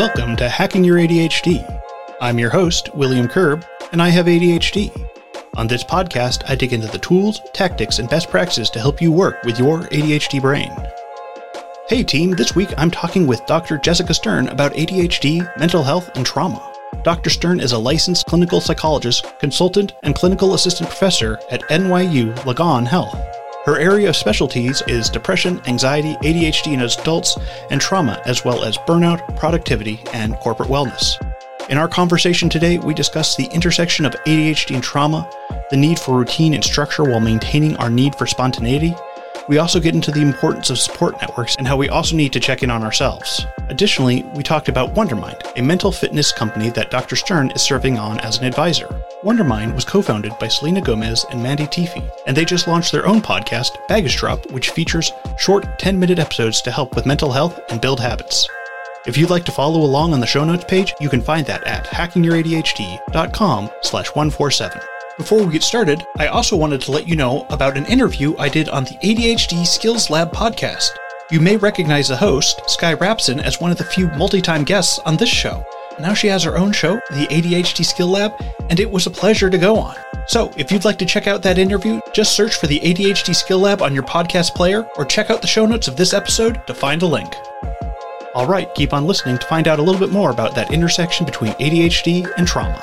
Welcome to Hacking Your ADHD. I'm your host, William Curb, and I have ADHD. On this podcast, I dig into the tools, tactics, and best practices to help you work with your ADHD brain. Hey team, this week I'm talking with Dr. Jessica Stern about ADHD, mental health, and trauma. Dr. Stern is a licensed clinical psychologist, consultant, and clinical assistant professor at NYU Langone Health. Her area of specialties is depression, anxiety, ADHD in adults, and trauma, as well as burnout, productivity, and corporate wellness. In our conversation today, we discuss the intersection of ADHD and trauma, the need for routine and structure while maintaining our need for spontaneity. We also get into the importance of support networks and how we also need to check in on ourselves. Additionally, we talked about Wondermind, a mental fitness company that Dr. Stern is serving on as an advisor. Wondermind was co founded by Selena Gomez and Mandy Teefey, and they just launched their own podcast, Baggage Drop, which features short 10 minute episodes to help with mental health and build habits. If you'd like to follow along on the show notes page, you can find that at hackingyouradhd.com slash 147. Before we get started, I also wanted to let you know about an interview I did on the ADHD Skills Lab podcast. You may recognize the host, Skye Rapson, as one of the few multi-time guests on this show. Now she has her own show, the ADHD Skill Lab, and it was a pleasure to go on. So, if you'd like to check out that interview, just search for the ADHD Skill Lab on your podcast player or check out the show notes of this episode to find a link. All right, keep on listening to find out a little bit more about that intersection between ADHD and trauma.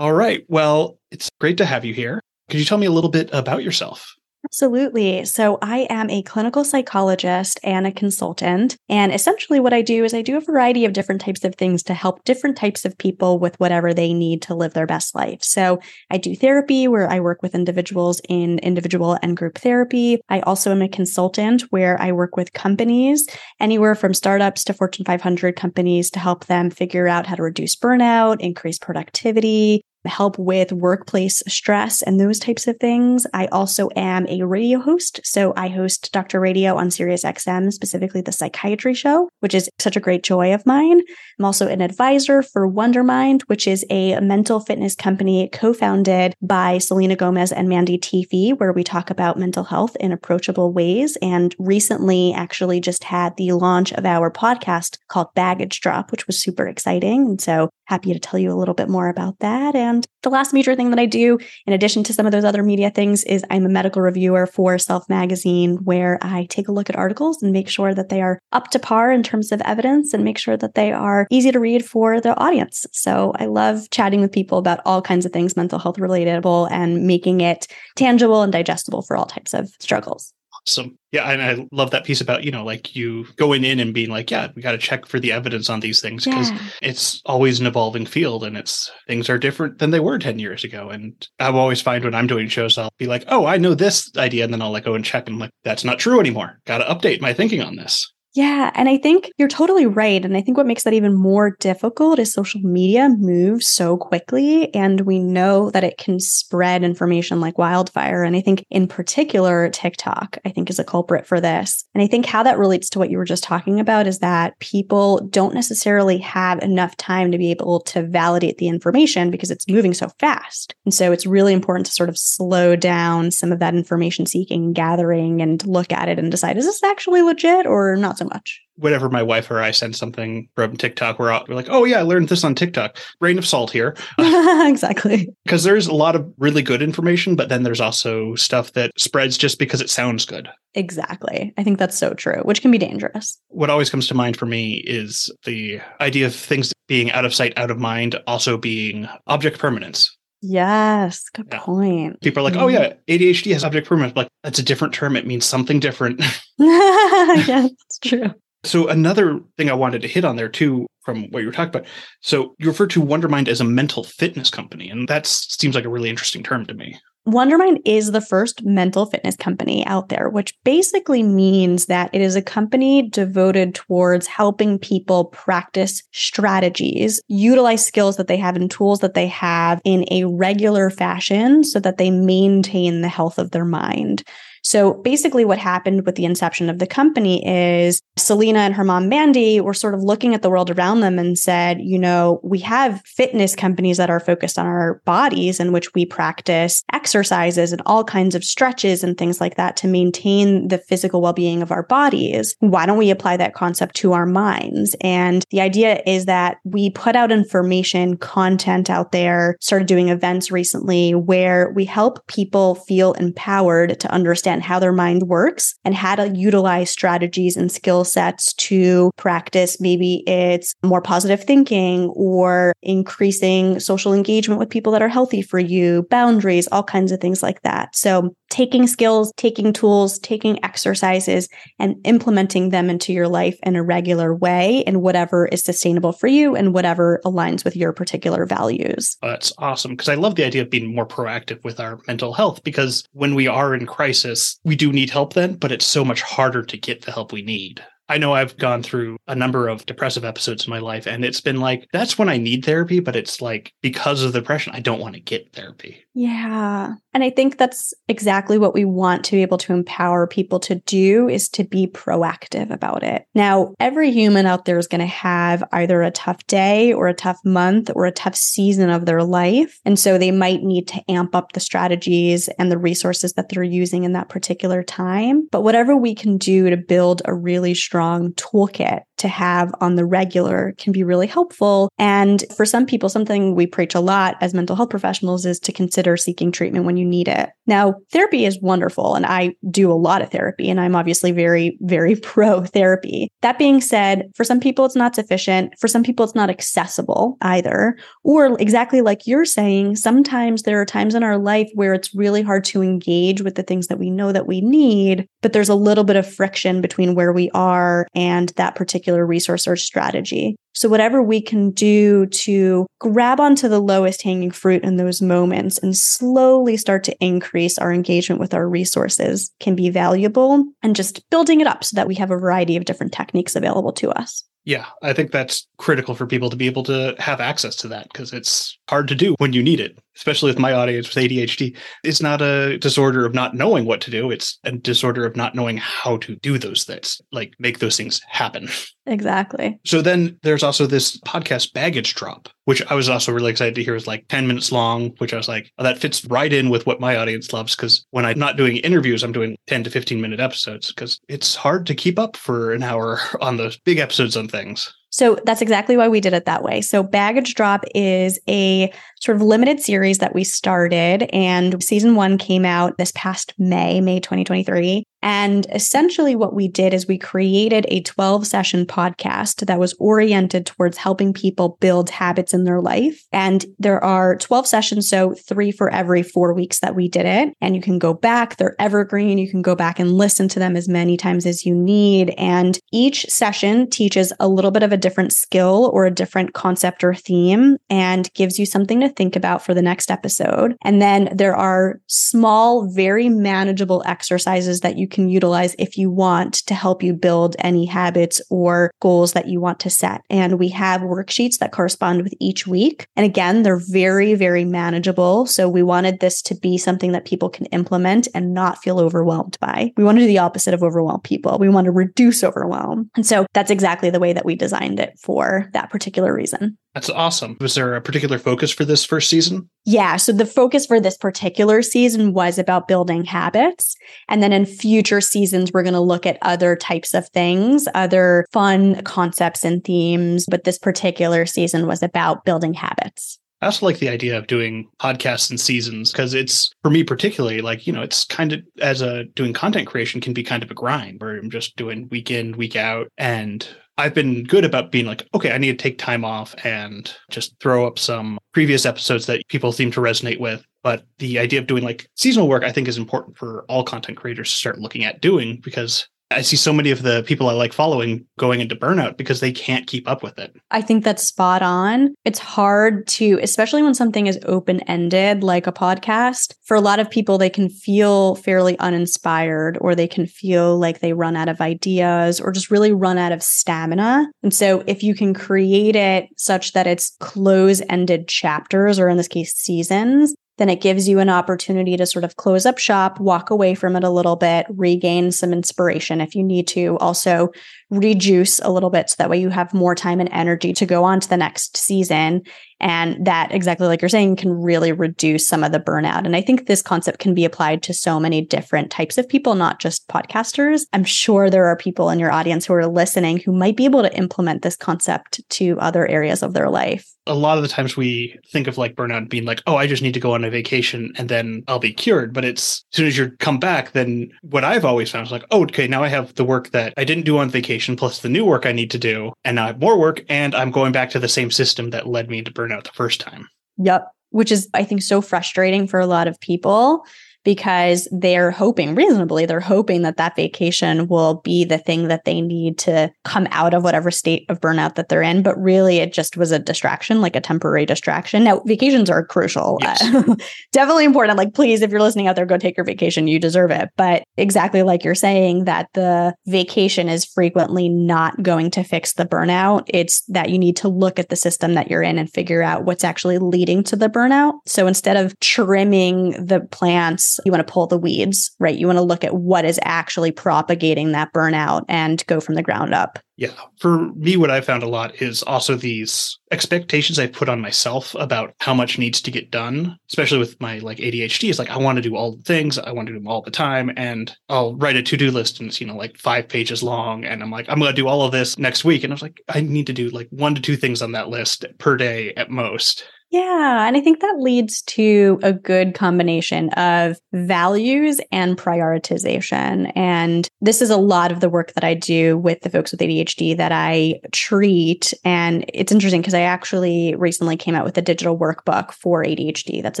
All right. Well, it's great to have you here. Could you tell me a little bit about yourself? Absolutely. So, I am a clinical psychologist and a consultant. And essentially, what I do is I do a variety of different types of things to help different types of people with whatever they need to live their best life. So, I do therapy where I work with individuals in individual and group therapy. I also am a consultant where I work with companies, anywhere from startups to Fortune 500 companies, to help them figure out how to reduce burnout, increase productivity, help with workplace stress and those types of things. I also am a radio host. So I host Dr. Radio on Sirius XM, specifically the psychiatry show, which is such a great joy of mine. I'm also an advisor for Wondermind, which is a mental fitness company co-founded by Selena Gomez and Mandy Teefey, where we talk about mental health in approachable ways. And recently actually just had the launch of our podcast called Baggage Drop, which was super exciting. And so happy to tell you a little bit more about that. And the last major thing that I do, in addition to some of those other media things, is I'm a medical reviewer for Self Magazine, where I take a look at articles and make sure that they are up to par in terms of evidence and make sure that they are easy to read for the audience. So I love chatting with people about all kinds of things mental health relatable and making it tangible and digestible for all types of struggles awesome. Yeah, and I love that piece about, you know, like you going in and being like, yeah, we got to check for the evidence on these things because yeah. it's always an evolving field and it's things are different than they were 10 years ago. And I always find when I'm doing shows, I'll be like, oh, I know this idea. And then I'll like go and check and I'm like, that's not true anymore. Got to update my thinking on this. Yeah. And I think you're totally right. And I think what makes that even more difficult is social media moves so quickly. And we know that it can spread information like wildfire. And I think in particular, TikTok, I think is a culprit for this. And I think how that relates to what you were just talking about is that people don't necessarily have enough time to be able to validate the information because it's moving so fast. And so it's really important to sort of slow down some of that information seeking, gathering, and look at it and decide, is this actually legit or not so much. Whenever my wife or I send something from TikTok, we're, all, we're like, oh, yeah, I learned this on TikTok. Grain of salt here. exactly. Because there's a lot of really good information, but then there's also stuff that spreads just because it sounds good. Exactly. I think that's so true, which can be dangerous. What always comes to mind for me is the idea of things being out of sight, out of mind, also being object permanence. Yes, good yeah. point. People are like, "Oh yeah, ADHD has object permanence." Like that's a different term. It means something different. yeah, that's true. So another thing I wanted to hit on there too, from what you were talking about. So you refer to Wondermind as a mental fitness company, and that seems like a really interesting term to me. Wondermind is the first mental fitness company out there, which basically means that it is a company devoted towards helping people practice strategies, utilize skills that they have and tools that they have in a regular fashion so that they maintain the health of their mind. So basically, what happened with the inception of the company is Selena and her mom, Mandy, were sort of looking at the world around them and said, you know, we have fitness companies that are focused on our bodies in which we practice exercises and all kinds of stretches and things like that to maintain the physical well being of our bodies. Why don't we apply that concept to our minds? And the idea is that we put out information, content out there, started doing events recently where we help people feel empowered to understand how their mind works and how to utilize strategies and skill sets to practice maybe it's more positive thinking or increasing social engagement with people that are healthy for you, boundaries, all kinds of things like that. So taking skills, taking tools, taking exercises, and implementing them into your life in a regular way and whatever is sustainable for you and whatever aligns with your particular values. that's awesome because I love the idea of being more proactive with our mental health because when we are in crisis, we do need help then, but it's so much harder to get the help we need. I know I've gone through a number of depressive episodes in my life, and it's been like, that's when I need therapy, but it's like, because of the depression, I don't want to get therapy. Yeah. And I think that's exactly what we want to be able to empower people to do is to be proactive about it. Now, every human out there is going to have either a tough day or a tough month or a tough season of their life. And so they might need to amp up the strategies and the resources that they're using in that particular time. But whatever we can do to build a really strong toolkit to have on the regular can be really helpful. And for some people, something we preach a lot as mental health professionals is to consider seeking treatment when you need it. Now, therapy is wonderful, and I do a lot of therapy, and I'm obviously very, very pro therapy. That being said, for some people, it's not sufficient. For some people, it's not accessible either. Or exactly like you're saying, sometimes there are times in our life where it's really hard to engage with the things that we know that we need, but there's a little bit of friction between where we are and that particular particular resource or strategy. So, whatever we can do to grab onto the lowest hanging fruit in those moments and slowly start to increase our engagement with our resources can be valuable and just building it up so that we have a variety of different techniques available to us. Yeah, I think that's critical for people to be able to have access to that because it's hard to do when you need it, especially with my audience with ADHD. It's not a disorder of not knowing what to do, it's a disorder of not knowing how to do those things, like make those things happen. Exactly. So then there's also this podcast baggage drop, which I was also really excited to hear was like 10 minutes long, which I was like, oh, that fits right in with what my audience loves. Cause when I'm not doing interviews, I'm doing 10 to 15 minute episodes because it's hard to keep up for an hour on those big episodes on things. So that's exactly why we did it that way. So Baggage Drop is a sort of limited series that we started, and season one came out this past May, May 2023. And essentially, what we did is we created a 12 session podcast that was oriented towards helping people build habits in their life. And there are 12 sessions, so three for every four weeks that we did it. And you can go back, they're evergreen. You can go back and listen to them as many times as you need. And each session teaches a little bit of a different skill or a different concept or theme and gives you something to think about for the next episode. And then there are small, very manageable exercises that you can utilize if you want to help you build any habits or goals that you want to set. And we have worksheets that correspond with each week. And again, they're very, very manageable. So we wanted this to be something that people can implement and not feel overwhelmed by. We want to do the opposite of overwhelm people. We want to reduce overwhelm. And so that's exactly the way that we designed it for that particular reason. That's awesome. Was there a particular focus for this first season? Yeah. So the focus for this particular season was about building habits. And then in future seasons, we're going to look at other types of things, other fun concepts and themes. But this particular season was about building habits. I also like the idea of doing podcasts and seasons because it's for me particularly like you know it's kind of as a doing content creation can be kind of a grind where I'm just doing week in week out and I've been good about being like, okay, I need to take time off and just throw up some previous episodes that people seem to resonate with. But the idea of doing like seasonal work, I think, is important for all content creators to start looking at doing because I see so many of the people I like following going into burnout because they can't keep up with it. I think that's spot on. It's hard to, especially when something is open ended, like a podcast. For a lot of people, they can feel fairly uninspired or they can feel like they run out of ideas or just really run out of stamina. And so, if you can create it such that it's close ended chapters, or in this case, seasons, then it gives you an opportunity to sort of close up shop, walk away from it a little bit, regain some inspiration if you need to. Also, rejuice a little bit so that way you have more time and energy to go on to the next season and that, exactly like you're saying, can really reduce some of the burnout. And I think this concept can be applied to so many different types of people, not just podcasters. I'm sure there are people in your audience who are listening who might be able to implement this concept to other areas of their life a lot of the times we think of like burnout being like, oh, I just need to go on a vacation and then I'll be cured. But it's as soon as you come back, then what I've always found is like, oh, okay, now I have the work that I didn't do on vacation plus the new work I need to do. And now I have more work and I'm going back to the same system that led me to burnout the first time. Yep. Which is, I think, so frustrating for a lot of people because they're hoping reasonably they're hoping that that vacation will be the thing that they need to come out of whatever state of burnout that they're in. But really it just was a distraction like a temporary distraction. Now vacations are crucial. Yes. uh, definitely important. Like please if you're listening out there go take your vacation. You deserve it. But exactly like you're saying that the vacation is frequently not going to fix the burnout. It's that you need to look at the system that you're in and figure out what's actually leading to the burnout. So instead of trimming the plants you want to pull the weeds, right? You want to look at what is actually propagating that burnout and go from the ground up. Yeah. For me, what I found a lot is also these expectations I put on myself about how much needs to get done, especially with my like ADHD. Is like, I want to do all the things, I want to do them all the time. And I'll write a to do list and it's, you know, like five pages long. And I'm like, I'm going to do all of this next week. And I was like, I need to do like one to two things on that list per day at most. Yeah. And I think that leads to a good combination of values and prioritization. And this is a lot of the work that I do with the folks with ADHD that I treat. And it's interesting because I actually recently came out with a digital workbook for ADHD that's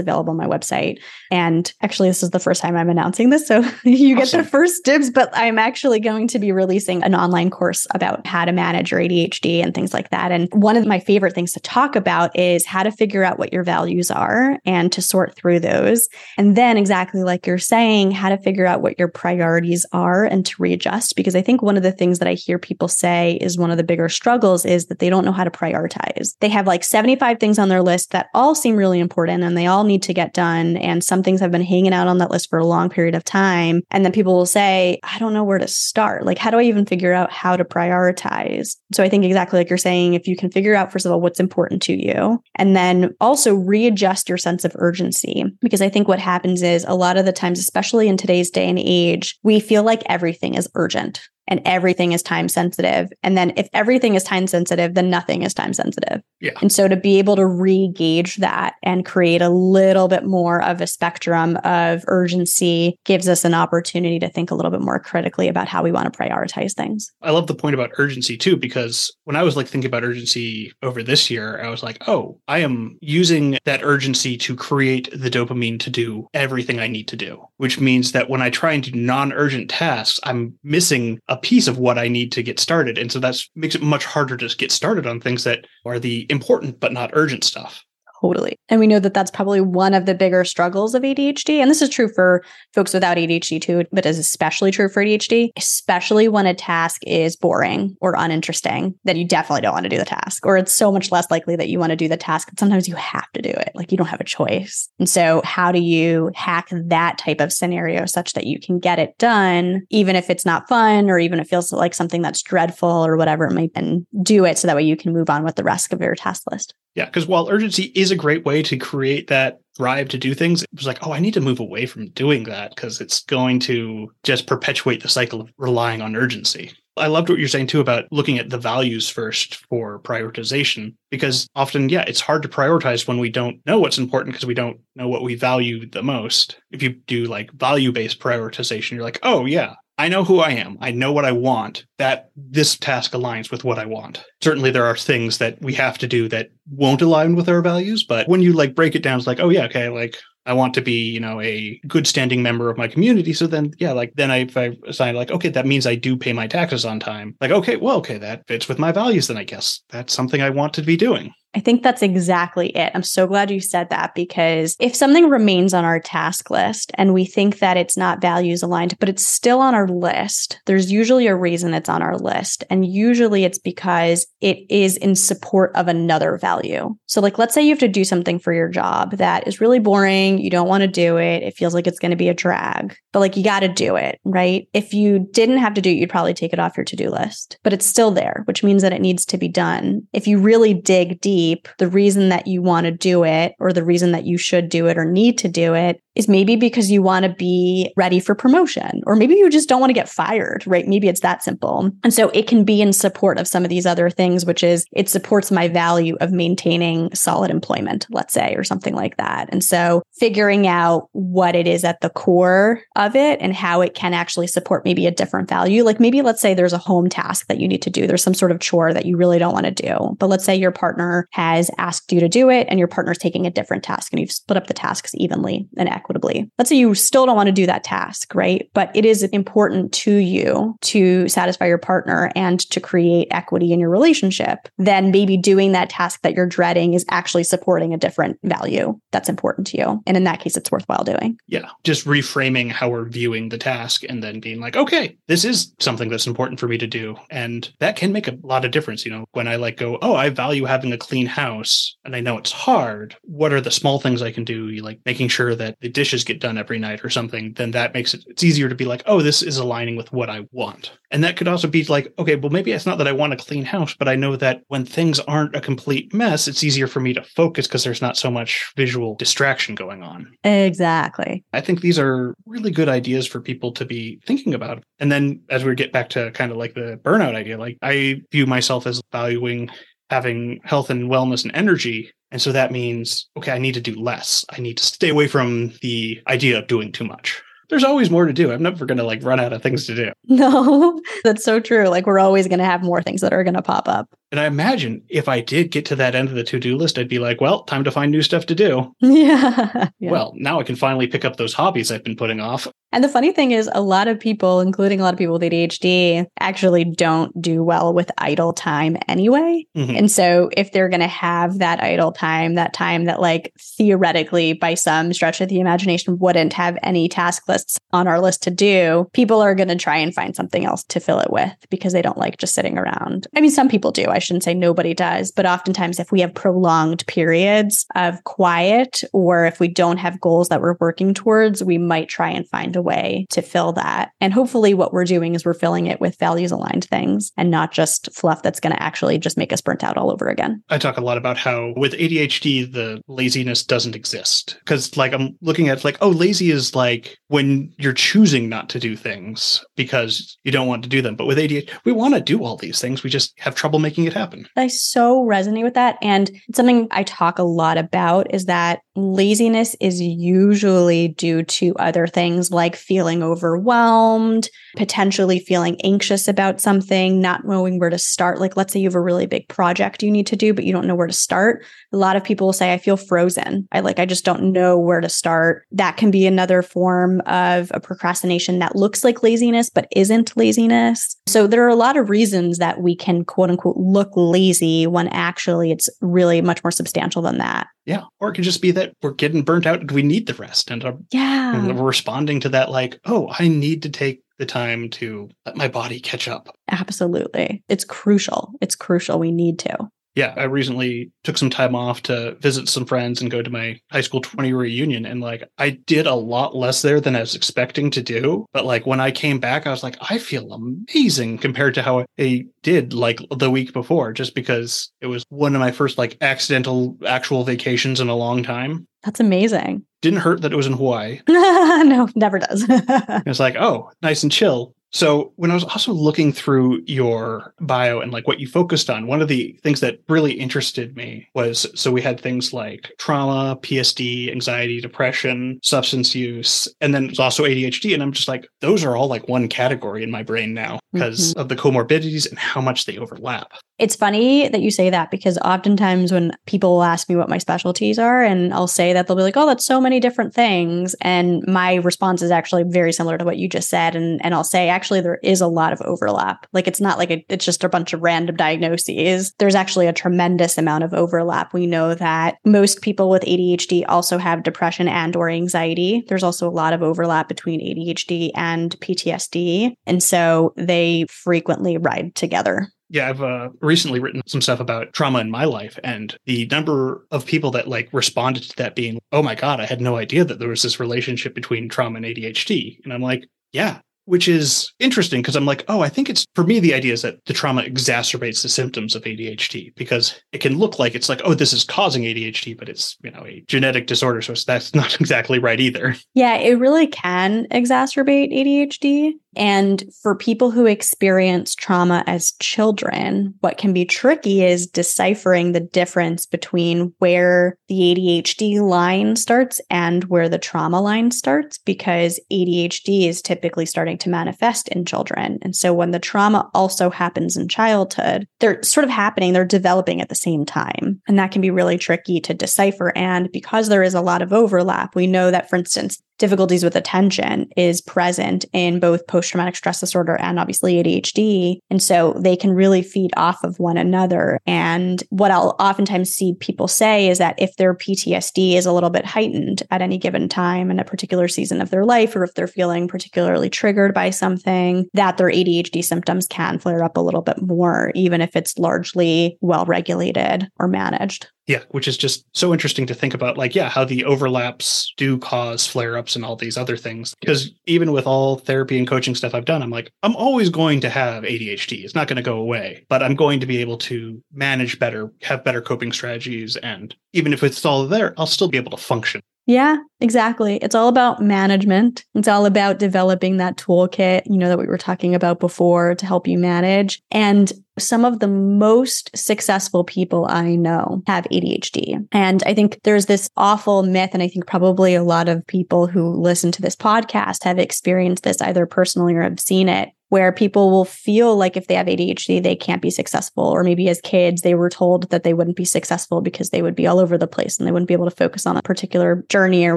available on my website. And actually, this is the first time I'm announcing this. So you get awesome. the first dibs, but I'm actually going to be releasing an online course about how to manage your ADHD and things like that. And one of my favorite things to talk about is how to figure figure out what your values are and to sort through those. And then, exactly like you're saying, how to figure out what your priorities are and to readjust. Because I think one of the things that I hear people say is one of the bigger struggles is that they don't know how to prioritize. They have like 75 things on their list that all seem really important and they all need to get done. And some things have been hanging out on that list for a long period of time. And then people will say, I don't know where to start. Like, how do I even figure out how to prioritize? So I think exactly like you're saying, if you can figure out, first of all, what's important to you, and then also readjust your sense of urgency. Because I think what happens is a lot of the times, especially in today's day and age, we feel like everything is urgent and everything is time sensitive. And then if everything is time sensitive, then nothing is time sensitive. Yeah. And so to be able to re-gauge that and create a little bit more of a spectrum of urgency gives us an opportunity to think a little bit more critically about how we want to prioritize things. I love the point about urgency too, because when I was like thinking about urgency over this year, I was like, oh, I am using that urgency to create the dopamine to do everything I need to do, which means that when I try and do non-urgent tasks, I'm missing a piece of what I need to get started. And so that makes it much harder to get started on things that are the important but not urgent stuff. Totally. And we know that that's probably one of the bigger struggles of ADHD. And this is true for folks without ADHD too, but is especially true for ADHD, especially when a task is boring or uninteresting, that you definitely don't want to do the task, or it's so much less likely that you want to do the task. But Sometimes you have to do it. Like you don't have a choice. And so, how do you hack that type of scenario such that you can get it done, even if it's not fun or even if it feels like something that's dreadful or whatever it might be, and do it so that way you can move on with the rest of your task list? Yeah, because while urgency is a great way to create that drive to do things, it was like, oh, I need to move away from doing that because it's going to just perpetuate the cycle of relying on urgency. I loved what you're saying too about looking at the values first for prioritization, because often, yeah, it's hard to prioritize when we don't know what's important because we don't know what we value the most. If you do like value based prioritization, you're like, oh, yeah, I know who I am. I know what I want. That this task aligns with what I want. Certainly there are things that we have to do that won't align with our values, but when you like break it down, it's like, oh yeah, okay, like I want to be, you know, a good standing member of my community. So then, yeah, like then I, if I assign like, okay, that means I do pay my taxes on time. Like, okay, well, okay, that fits with my values. Then I guess that's something I want to be doing. I think that's exactly it. I'm so glad you said that because if something remains on our task list and we think that it's not values aligned, but it's still on our list, there's usually a reason it's on our list. And usually it's because it is in support of another value. So, like, let's say you have to do something for your job that is really boring. You don't want to do it. It feels like it's going to be a drag, but like you got to do it, right? If you didn't have to do it, you'd probably take it off your to do list, but it's still there, which means that it needs to be done. If you really dig deep, the reason that you want to do it or the reason that you should do it or need to do it is maybe because you want to be ready for promotion, or maybe you just don't want to get fired, right? Maybe it's that simple. And so it can be in support of some of these other things, which is it supports my value of maintaining solid employment, let's say, or something like that. And so figuring out what it is at the core of it and how it can actually support maybe a different value. Like maybe let's say there's a home task that you need to do, there's some sort of chore that you really don't want to do. But let's say your partner has asked you to do it and your partner's taking a different task and you've split up the tasks evenly and equitably. Let's say you still don't want to do that task, right? But it is important to you to satisfy your partner and to create equity in your relationship. Then maybe doing that task that you're dreading is actually supporting a different value that's important to you. And in that case, it's worthwhile doing. Yeah. Just reframing how we're viewing the task and then being like, okay, this is something that's important for me to do. And that can make a lot of difference. You know, when I like go, oh, I value having a clean house and I know it's hard. What are the small things I can do? Like making sure that the dishes get done every night or something, then that makes it it's easier to be like, oh, this is aligning with what I want. And that could also be like, okay, well, maybe it's not that I want a clean house, but I know that when things aren't a complete mess, it's easier for me to focus because there's not so much visual distraction going on. Exactly. I think these are really good ideas for people to be thinking about. And then as we get back to kind of like the burnout idea, like I view myself as valuing having health and wellness and energy. And so that means, okay, I need to do less. I need to stay away from the idea of doing too much there's always more to do. I'm never going to like run out of things to do. No, that's so true. Like we're always going to have more things that are going to pop up. And I imagine if I did get to that end of the to do list, I'd be like, well, time to find new stuff to do. Yeah. yeah. Well, now I can finally pick up those hobbies I've been putting off. And the funny thing is, a lot of people, including a lot of people with ADHD, actually don't do well with idle time anyway. Mm-hmm. And so, if they're going to have that idle time, that time that, like, theoretically, by some stretch of the imagination, wouldn't have any task lists on our list to do, people are going to try and find something else to fill it with because they don't like just sitting around. I mean, some people do. I shouldn't say nobody does, but oftentimes, if we have prolonged periods of quiet or if we don't have goals that we're working towards, we might try and find a way to fill that. And hopefully, what we're doing is we're filling it with values aligned things and not just fluff that's going to actually just make us burnt out all over again. I talk a lot about how with ADHD, the laziness doesn't exist. Because, like, I'm looking at, like, oh, lazy is like when you're choosing not to do things because you don't want to do them. But with ADHD, we want to do all these things. We just have trouble making it happen. I so resonate with that. And something I talk a lot about is that laziness is usually due to other things like feeling overwhelmed, potentially feeling anxious about something, not knowing where to start. Like, let's say you have a really big project you need to do, but you don't know where to start. A lot of people will say, I feel frozen. I like, I just don't know where to start. That can be another form of a procrastination that looks like laziness, but isn't laziness. So there are a lot of reasons that we can quote unquote look lazy when actually it's really much more substantial than that. Yeah. Or it could just be that we're getting burnt out and we need the rest. And, uh, yeah. and we're responding to that like, oh, I need to take the time to let my body catch up. Absolutely. It's crucial. It's crucial. We need to yeah, I recently took some time off to visit some friends and go to my high school 20 reunion. And like, I did a lot less there than I was expecting to do. But like, when I came back, I was like, I feel amazing compared to how I did like the week before, just because it was one of my first like accidental actual vacations in a long time. That's amazing. Didn't hurt that it was in Hawaii. no, never does. it was like, oh, nice and chill. So when I was also looking through your bio and like what you focused on, one of the things that really interested me was so we had things like trauma, PTSD, anxiety, depression, substance use, and then it's also ADHD. And I'm just like, those are all like one category in my brain now because mm-hmm. of the comorbidities and how much they overlap. It's funny that you say that because oftentimes when people will ask me what my specialties are, and I'll say that they'll be like, oh, that's so many different things. And my response is actually very similar to what you just said. And, and I'll say, actually there is a lot of overlap. Like it's not like a, it's just a bunch of random diagnoses. There's actually a tremendous amount of overlap. We know that most people with ADHD also have depression and or anxiety. There's also a lot of overlap between ADHD and PTSD. And so they frequently ride together. Yeah, I've uh, recently written some stuff about trauma in my life, and the number of people that like responded to that being, "Oh my god, I had no idea that there was this relationship between trauma and ADHD," and I'm like, "Yeah, which is interesting because I'm like, oh, I think it's for me, the idea is that the trauma exacerbates the symptoms of ADHD because it can look like it's like, oh, this is causing ADHD, but it's, you know, a genetic disorder. So that's not exactly right either. Yeah, it really can exacerbate ADHD. And for people who experience trauma as children, what can be tricky is deciphering the difference between where the ADHD line starts and where the trauma line starts, because ADHD is typically starting to manifest in children. And so when the trauma also happens in childhood, they're sort of happening, they're developing at the same time. And that can be really tricky to decipher. And because there is a lot of overlap, we know that, for instance, difficulties with attention is present in both post traumatic stress disorder and obviously ADHD. And so they can really feed off of one another. And what I'll oftentimes see people say is that if their PTSD is a little bit heightened at any given time in a particular season of their life, or if they're feeling particularly triggered by something, that their ADHD symptoms can flare up a little bit more, even if it's largely well regulated or managed. Yeah, which is just so interesting to think about, like, yeah, how the overlaps do cause flare ups and all these other things. Because even with all therapy and coaching stuff I've done, I'm like, I'm always going to have ADHD. It's not going to go away, but I'm going to be able to manage better, have better coping strategies. And even if it's all there, I'll still be able to function. Yeah, exactly. It's all about management. It's all about developing that toolkit, you know, that we were talking about before to help you manage. And some of the most successful people I know have ADHD. And I think there's this awful myth, and I think probably a lot of people who listen to this podcast have experienced this either personally or have seen it, where people will feel like if they have ADHD, they can't be successful. Or maybe as kids, they were told that they wouldn't be successful because they would be all over the place and they wouldn't be able to focus on a particular journey or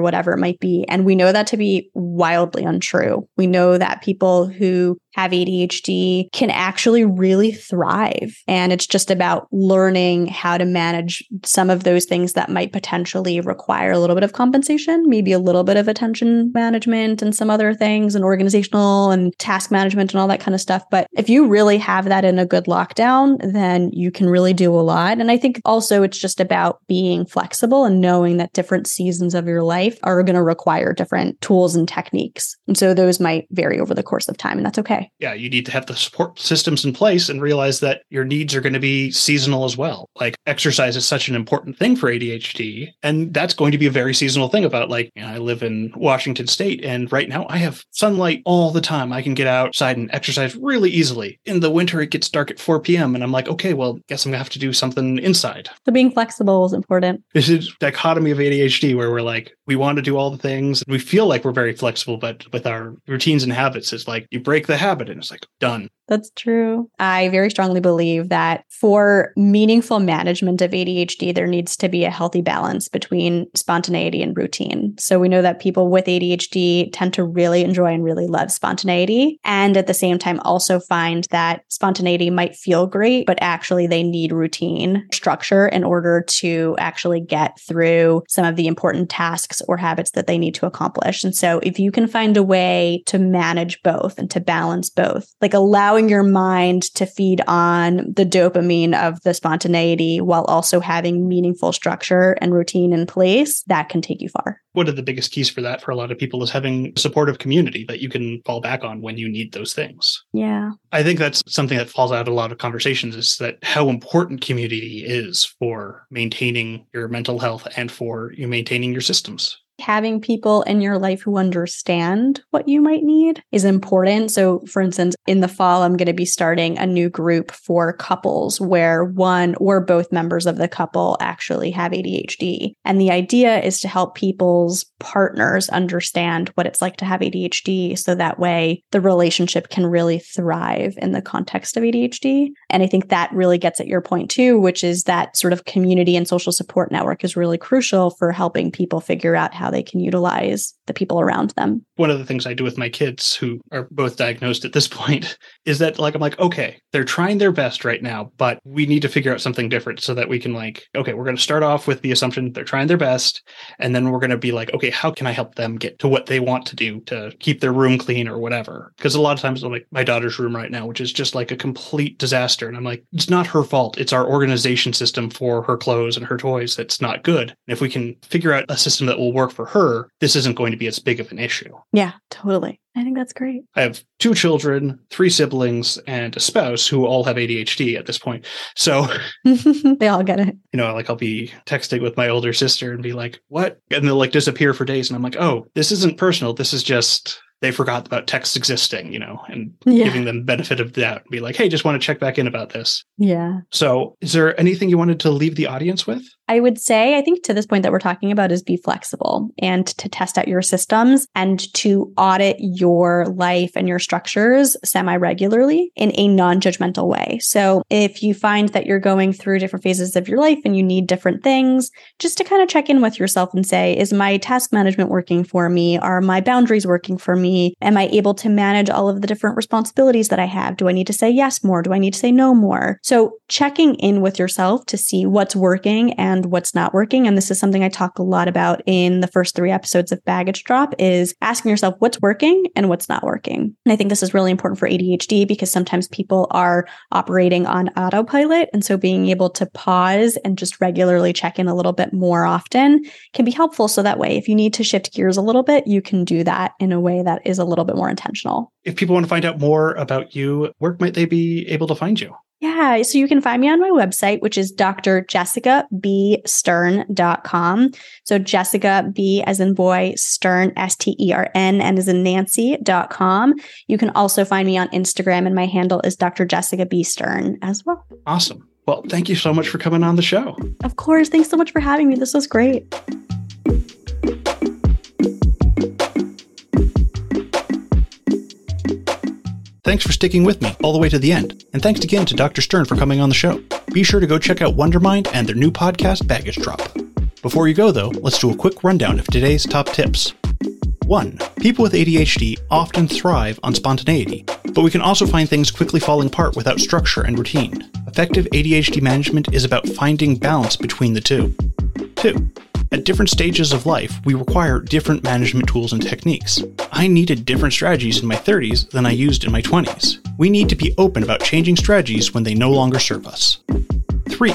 whatever it might be. And we know that to be wildly untrue. We know that people who have ADHD can actually really thrive. And it's just about learning how to manage some of those things that might potentially require a little bit of compensation, maybe a little bit of attention management and some other things and organizational and task management and all that kind of stuff. But if you really have that in a good lockdown, then you can really do a lot. And I think also it's just about being flexible and knowing that different seasons of your life are going to require different tools and techniques. And so those might vary over the course of time, and that's okay. Yeah, you need to have the support systems in place and realize that your needs are going to be seasonal as well. Like exercise is such an important thing for ADHD, and that's going to be a very seasonal thing about like, you know, I live in Washington state and right now I have sunlight all the time. I can get outside and exercise really easily. In the winter it gets dark at 4 p.m. and I'm like, okay, well, guess I'm going to have to do something inside. So being flexible is important. This is dichotomy of ADHD where we're like, we want to do all the things. We feel like we're very flexible, but with our routines and habits, it's like you break the habit and it's like done. That's true. I very strongly believe that for meaningful management of ADHD, there needs to be a healthy balance between spontaneity and routine. So we know that people with ADHD tend to really enjoy and really love spontaneity. And at the same time, also find that spontaneity might feel great, but actually they need routine structure in order to actually get through some of the important tasks or habits that they need to accomplish. And so if you can find a way to manage both and to balance both, like allowing your mind to feed on the dopamine of the spontaneity while also having meaningful structure and routine in place, that can take you far. One of the biggest keys for that for a lot of people is having a supportive community that you can fall back on when you need those things. Yeah. I think that's something that falls out of a lot of conversations is that how important community is for maintaining your mental health and for you maintaining your systems having people in your life who understand what you might need is important. So, for instance, in the fall, I'm going to be starting a new group for couples where one or both members of the couple actually have ADHD. And the idea is to help people's partners understand what it's like to have ADHD so that way the relationship can really thrive in the context of ADHD. And I think that really gets at your point too, which is that sort of community and social support network is really crucial for helping people figure out how how they can utilize the people around them. One of the things I do with my kids who are both diagnosed at this point is that like I'm like, okay, they're trying their best right now, but we need to figure out something different so that we can like, okay, we're going to start off with the assumption they're trying their best and then we're going to be like, okay, how can I help them get to what they want to do to keep their room clean or whatever? Because a lot of times I'm like my daughter's room right now, which is just like a complete disaster and I'm like, it's not her fault. It's our organization system for her clothes and her toys that's not good. And if we can figure out a system that will work for her, this isn't going to be as big of an issue. Yeah, totally. I think that's great. I have two children, three siblings, and a spouse who all have ADHD at this point. So they all get it. You know, like I'll be texting with my older sister and be like, what? And they'll like disappear for days. And I'm like, oh, this isn't personal. This is just they forgot about text existing, you know, and yeah. giving them benefit of that. Be like, hey, just want to check back in about this. Yeah. So is there anything you wanted to leave the audience with? I would say, I think to this point that we're talking about is be flexible and to test out your systems and to audit your life and your structures semi regularly in a non judgmental way. So if you find that you're going through different phases of your life and you need different things, just to kind of check in with yourself and say, is my task management working for me? Are my boundaries working for me? Am I able to manage all of the different responsibilities that I have? Do I need to say yes more? Do I need to say no more? So checking in with yourself to see what's working and and what's not working. And this is something I talk a lot about in the first three episodes of Baggage Drop is asking yourself what's working and what's not working. And I think this is really important for ADHD because sometimes people are operating on autopilot. And so being able to pause and just regularly check in a little bit more often can be helpful. So that way, if you need to shift gears a little bit, you can do that in a way that is a little bit more intentional. If people want to find out more about you, where might they be able to find you? Yeah. So you can find me on my website, which is drjessicabstern.com. So Jessica B as in boy, Stern, S T E R N, and as in Nancy.com. You can also find me on Instagram, and my handle is Dr. Jessica B. Stern as well. Awesome. Well, thank you so much for coming on the show. Of course. Thanks so much for having me. This was great. Thanks for sticking with me all the way to the end, and thanks again to Dr. Stern for coming on the show. Be sure to go check out Wondermind and their new podcast, Baggage Drop. Before you go, though, let's do a quick rundown of today's top tips. 1. People with ADHD often thrive on spontaneity, but we can also find things quickly falling apart without structure and routine. Effective ADHD management is about finding balance between the two. 2. At different stages of life, we require different management tools and techniques. I needed different strategies in my 30s than I used in my 20s. We need to be open about changing strategies when they no longer serve us. 3.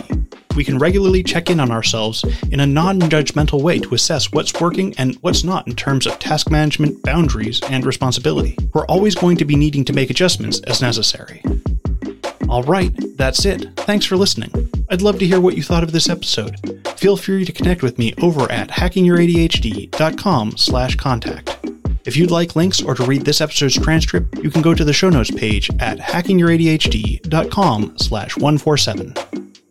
We can regularly check in on ourselves in a non judgmental way to assess what's working and what's not in terms of task management, boundaries, and responsibility. We're always going to be needing to make adjustments as necessary. All right, that's it. Thanks for listening. I'd love to hear what you thought of this episode. Feel free to connect with me over at hackingYourADHD.com slash contact. If you'd like links or to read this episode's transcript, you can go to the show notes page at hackingYourADHD.com slash 147.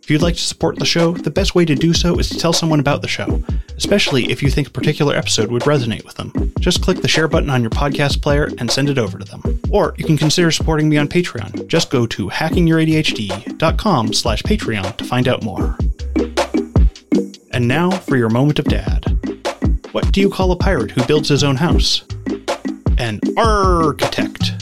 If you'd like to support the show, the best way to do so is to tell someone about the show, especially if you think a particular episode would resonate with them. Just click the share button on your podcast player and send it over to them. Or you can consider supporting me on Patreon. Just go to hackingYourADHD.com slash Patreon to find out more. And now for your moment of dad. What do you call a pirate who builds his own house? An architect.